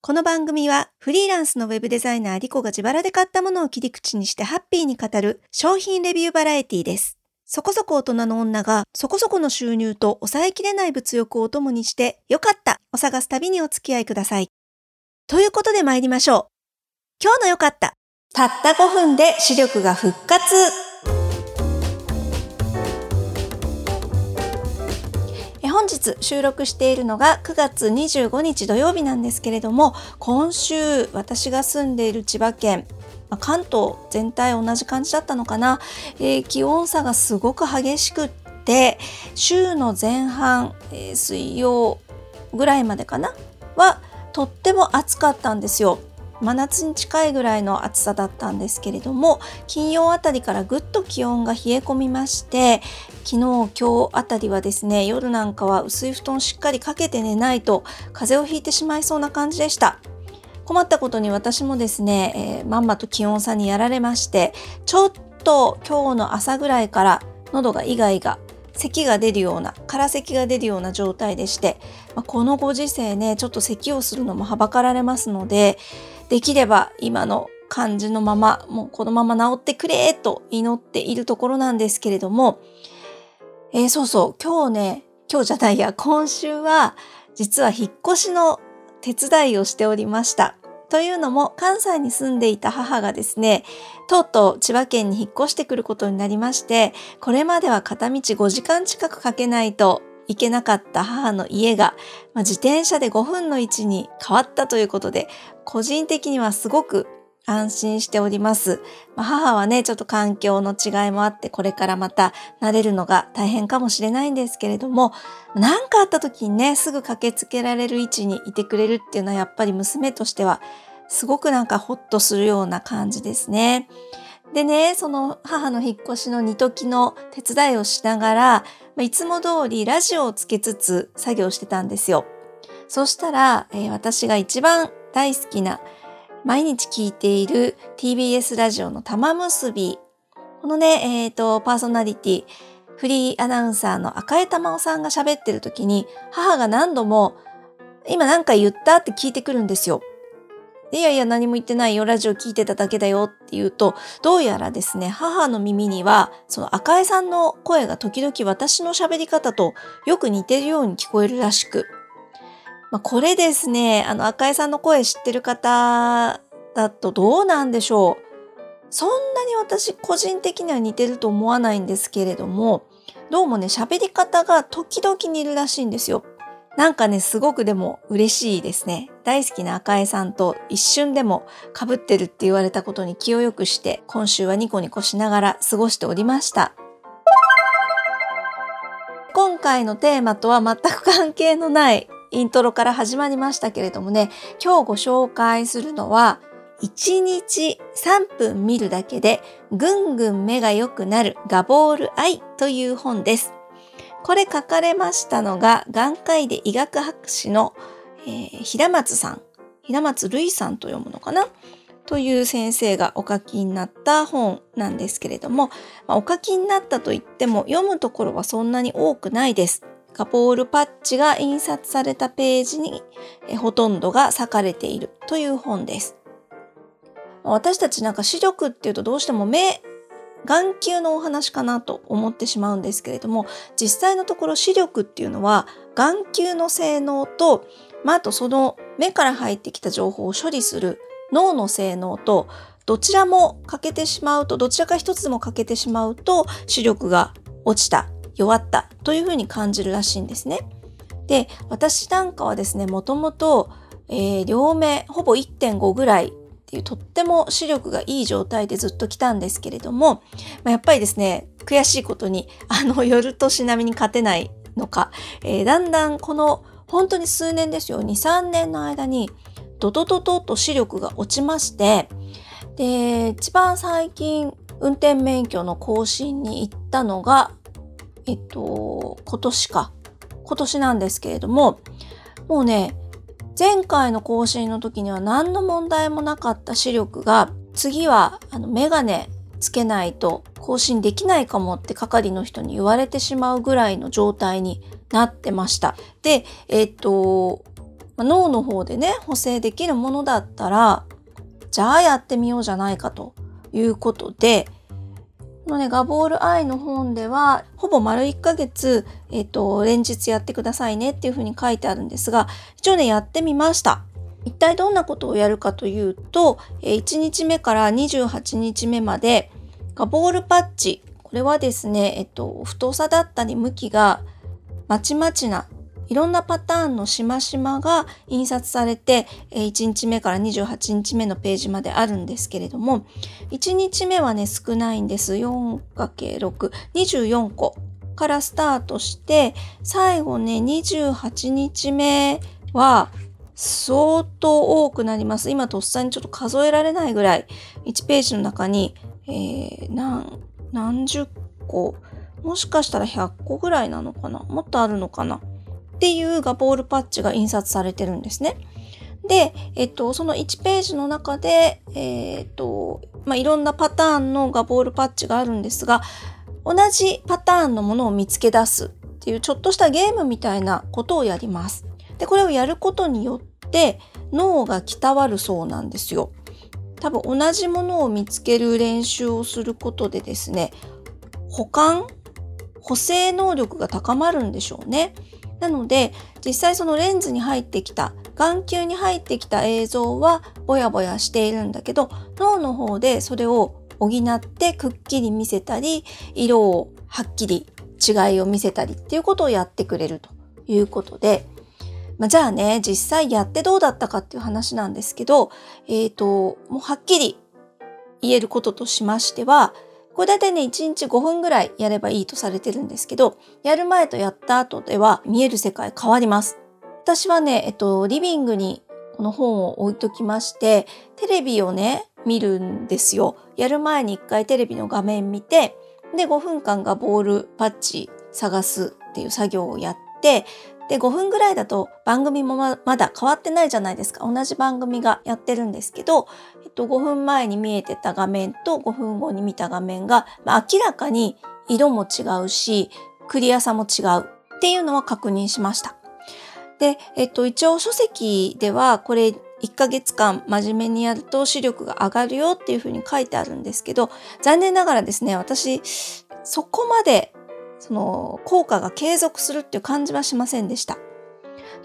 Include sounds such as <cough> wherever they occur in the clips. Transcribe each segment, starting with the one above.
この番組はフリーランスのウェブデザイナーリコが自腹で買ったものを切り口にしてハッピーに語る商品レビューバラエティです。そこそこ大人の女がそこそこの収入と抑えきれない物欲をお供にしてよかったを探す旅にお付き合いください。ということで参りましょう。今日のよかった。たった5分で視力が復活。本日収録しているのが9月25日土曜日なんですけれども今週私が住んでいる千葉県関東全体同じ感じだったのかな、えー、気温差がすごく激しくって週の前半、えー、水曜ぐらいまでかな？はとっても暑かったんですよ。真夏に近いぐらいの暑さだったんですけれども金曜あたりからぐっと気温が冷え込みまして昨日今日あたりはですね夜なんかは薄い布団しっかりかけて寝ないと風邪をひいてしまいそうな感じでした。困ったことに私もですね、えー、まんまと気温差にやられましてちょっと今日の朝ぐらいから喉がイガイガ咳が出るような空咳が出るような状態でして、まあ、このご時世ねちょっと咳をするのもはばかられますのでできれば今の感じのまま、もうこのまま治ってくれと祈っているところなんですけれども、えー、そうそう、今日ね、今日じゃないや、今週は実は引っ越しの手伝いをしておりました。というのも関西に住んでいた母がですね、とうとう千葉県に引っ越してくることになりまして、これまでは片道5時間近くかけないといけなかった母の家が、まあ、自転車で5分の位置に変わったということで、個人的にはすごく安心しております。ま、母はね、ちょっと環境の違いもあって、これからまた慣れるのが大変かもしれないんですけれども、何かあった時にね、すぐ駆けつけられる位置にいてくれるっていうのはやっぱり娘としてはすごくなんかホッとするような感じですね。でね、その母の引っ越しの二時の手伝いをしながら、いつも通りラジオをつけつつ作業してたんですよ。そしたら、えー、私が一番大好きな毎日聞いている TBS ラジオの玉結び。このね、えっ、ー、と、パーソナリティ、フリーアナウンサーの赤江玉緒さんが喋ってる時に、母が何度も、今何か言ったって聞いてくるんですよ。いやいや何も言ってないよ、ラジオ聞いてただけだよって言うと、どうやらですね、母の耳には、その赤江さんの声が時々私の喋り方とよく似てるように聞こえるらしく。まあ、これですね、あの赤江さんの声知ってる方だとどうなんでしょう。そんなに私個人的には似てると思わないんですけれども、どうもね、喋り方が時々似るらしいんですよ。なんかね、すごくでも嬉しいですね。大好きな赤江さんと一瞬でも被ってるって言われたことに気を良くして、今週はニコニコしながら過ごしておりました。今回のテーマとは全く関係のないイントロから始まりましたけれどもね、今日ご紹介するのは、1日3分見るだけでぐんぐん目が良くなるガボールアイという本です。これ書かれましたのが、眼科医で医学博士の、えー、平松さん、平松瑠衣さんと読むのかな？という先生がお書きになった本なんですけれども、まあ、お書きになったといっても読むところはそんなに多くないです。ガポールパッチが印刷されたページにほとんどが裂かれているという本です。私たちなんか視力っていうとどうしても目眼球のお話かなと思ってしまうんですけれども実際のところ視力っていうのは眼球の性能と、まあ、あとその目から入ってきた情報を処理する脳の性能とどちらも欠けてしまうとどちらか一つでも欠けてしまうと視力が落ちた弱ったというふうに感じるらしいんですね。で私なんかはですねもともと、えー、両目ほぼ1.5ぐらいっていうとっても視力がいい状態でずっと来たんですけれども、まあ、やっぱりですね悔しいことに <laughs> あの夜年並みに勝てないのか、えー、だんだんこの本当に数年ですよ23年の間にドドドドと視力が落ちましてで一番最近運転免許の更新に行ったのがえっと今年か今年なんですけれどももうね前回の更新の時には何の問題もなかった視力が次はあのメガネつけないと更新できないかもって係の人に言われてしまうぐらいの状態になってました。で、えっと、脳の方でね補正できるものだったらじゃあやってみようじゃないかということでこのねガボールアイの本ではほぼ丸1ヶ月、えっ、と連日やってくださいねっていうふうに書いてあるんですが一応ねやってみました。一体どんなことをやるかというと1日目から28日目までガボールパッチこれはですね、えっと、太さだったり向きがまちまちないろんなパターンのしましまが印刷されて1日目から28日目のページまであるんですけれども1日目はね少ないんです。4×624 個からスタートして最後ね28日目は相当多くなります。今とっさにちょっと数えられないぐらい。1ページの中に、えー、何何十個？もしかしたら100個ぐらいなのかな？もっとあるのかな？っていうガボールパッチが印刷されてるんですね。で、えっと、その1ページの中で、えー、っと、まあ、いろんなパターンのガボールパッチがあるんですが、同じパターンのものを見つけ出すっていうちょっとしたゲームみたいなことをやります。で、これをやることによって脳が鍛わるそうなんですよ。多分同じものを見つける練習をすることでですね、保管補正能力が高まるんでしょうね。なので実際そのレンズに入ってきた眼球に入ってきた映像はぼやぼやしているんだけど脳の方でそれを補ってくっきり見せたり色をはっきり違いを見せたりっていうことをやってくれるということで、まあ、じゃあね実際やってどうだったかっていう話なんですけどえっ、ー、ともうはっきり言えることとしましてはこれ大体ね、1日5分ぐらいやればいいとされてるんですけど、やる前とやった後では見える世界変わります。私はね、えっと、リビングにこの本を置いときまして、テレビをね、見るんですよ。やる前に1回テレビの画面見て、で、5分間がボールパッチ探すっていう作業をやって、で、5分ぐらいだと番組もまだ変わってないじゃないですか。同じ番組がやってるんですけど、と、5分前に見えてた画面と5分後に見た画面が、まあ、明らかに色も違うし、クリアさも違うっていうのは確認しました。で、えっと、一応書籍ではこれ1ヶ月間真面目にやると視力が上がるよっていうふうに書いてあるんですけど、残念ながらですね、私、そこまでその効果が継続するっていう感じはしませんでした。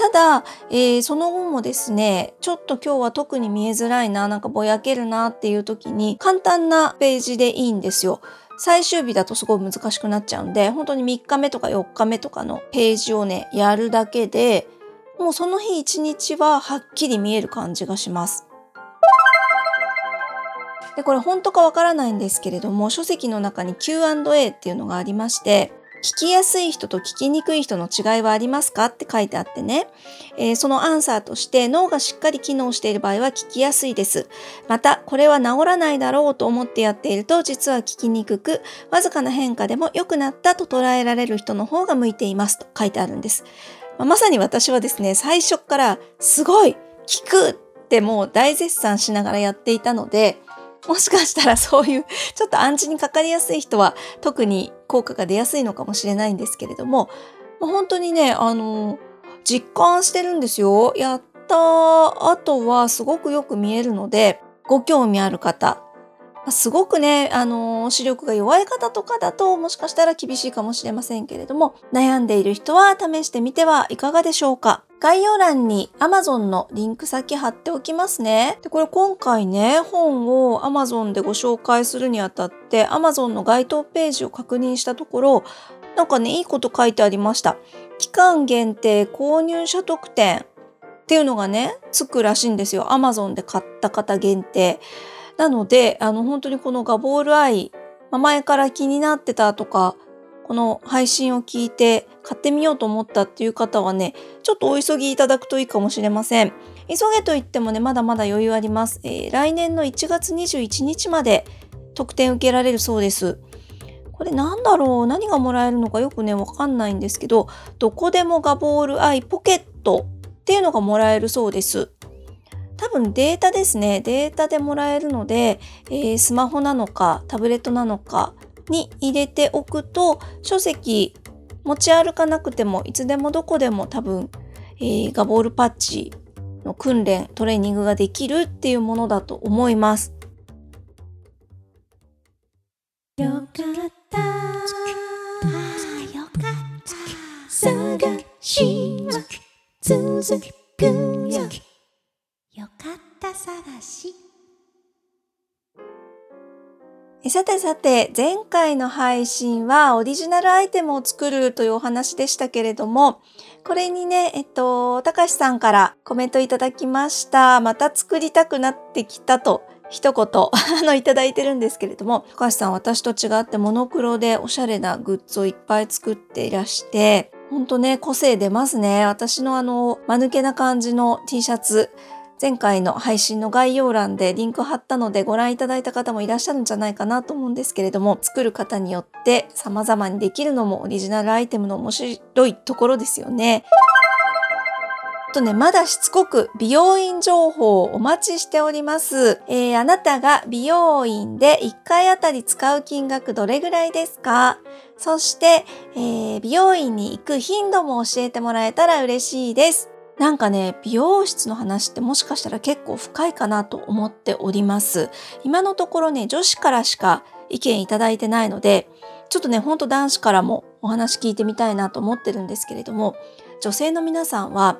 ただ、えー、その後もですね、ちょっと今日は特に見えづらいな、なんかぼやけるなっていう時に簡単なページでいいんですよ。最終日だとすごい難しくなっちゃうんで、本当に3日目とか4日目とかのページをね、やるだけで、もうその日一日ははっきり見える感じがします。で、これ本当かわからないんですけれども、書籍の中に Q&A っていうのがありまして、聞きやすい人と聞きにくい人の違いはありますかって書いてあってね、えー、そのアンサーとして脳がしっかり機能している場合は聞きやすいです。また、これは治らないだろうと思ってやっていると実は聞きにくく、わずかな変化でも良くなったと捉えられる人の方が向いていますと書いてあるんです。まあ、まさに私はですね、最初からすごい聞くってもう大絶賛しながらやっていたので、もしかしたらそういう <laughs> ちょっと暗示にかかりやすい人は特に効果が出やすいのかもしれないんですけれども、まあ、本当にね、あの、実感してるんですよ。やった後はすごくよく見えるので、ご興味ある方、すごくね、あの、視力が弱い方とかだともしかしたら厳しいかもしれませんけれども、悩んでいる人は試してみてはいかがでしょうか。概要欄に Amazon のリンク先貼っておきますね。で、これ今回ね、本を Amazon でご紹介するにあたって Amazon の該当ページを確認したところ、なんかね、いいこと書いてありました。期間限定購入者特典っていうのがね、つくらしいんですよ。Amazon で買った方限定。なので、あの、本当にこのガボールアイ、前から気になってたとか、この配信を聞いて買ってみようと思ったっていう方はね、ちょっとお急ぎいただくといいかもしれません。急げと言ってもね、まだまだ余裕あります。えー、来年の1月21日まで特典受けられるそうです。これなんだろう？何がもらえるのかよくね、わかんないんですけど、どこでもガボールアイポケットっていうのがもらえるそうです。多分データですね。データでもらえるので、えー、スマホなのかタブレットなのかに入れておくと書籍持ち歩かなくてもいつでもどこでも多分、えー、ガボールパッチ訓練、トレーニングができるっていうものだと思います。よかった。よかった。探しは続くよよかった探しさてさて、前回の配信はオリジナルアイテムを作るというお話でしたけれども、これにね、えっと、たかしさんからコメントいただきました。また作りたくなってきたと一言、<laughs> あの、いただいてるんですけれども、高橋さん、私と違ってモノクロでおしゃれなグッズをいっぱい作っていらして、ほんとね、個性出ますね。私のあの、間抜けな感じの T シャツ、前回の配信の概要欄でリンク貼ったのでご覧いただいた方もいらっしゃるんじゃないかなと思うんですけれども、作る方によって様々にできるのもオリジナルアイテムの面白いところですよね。とね、まだしつこく美容院情報をお待ちしております。えー、あなたが美容院で1回あたり使う金額どれぐらいですか？そして、えー、美容院に行く頻度も教えてもらえたら嬉しいです。なんかね、美容室の話ってもしかしたら結構深いかなと思っております。今のところね、女子からしか意見いただいてないので、ちょっとね、ほんと男子からもお話聞いてみたいなと思ってるんですけれども、女性の皆さんは、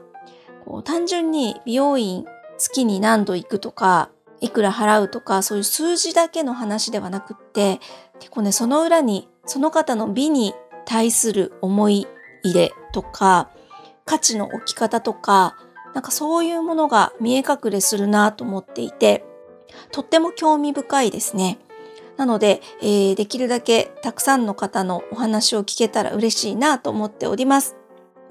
こう単純に美容院月に何度行くとか、いくら払うとか、そういう数字だけの話ではなくって、結構ね、その裏に、その方の美に対する思い入れとか、価値の置き方とか、なんかそういうものが見え隠れするなと思っていて、とっても興味深いですね。なので、えー、できるだけたくさんの方のお話を聞けたら嬉しいなと思っております。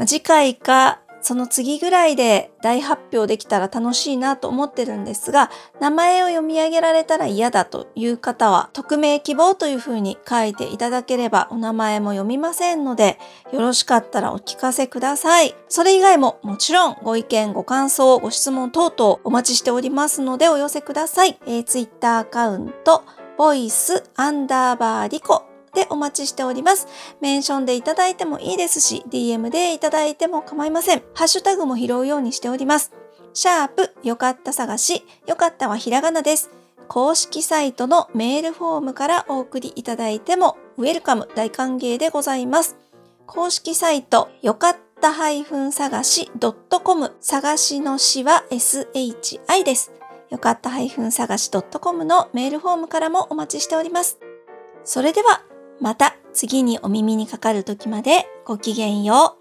次回かその次ぐらいで大発表できたら楽しいなと思ってるんですが、名前を読み上げられたら嫌だという方は、匿名希望というふうに書いていただければお名前も読みませんので、よろしかったらお聞かせください。それ以外ももちろんご意見、ご感想、ご質問等々お待ちしておりますのでお寄せください。えー、Twitter アカウント、ボイスアンダーバーリコでお待ちしております。メンションでいただいてもいいですし、DM でいただいても構いません。ハッシュタグも拾うようにしております。シャープよかった探し、よかったはひらがなです。公式サイトのメールフォームからお送りいただいても、ウェルカム大歓迎でございます。公式サイト、よかった探し .com 探しの詩は SHI です。よかった探し .com のメールフォームからもお待ちしております。それではまた次にお耳にかかる時までごきげんよう。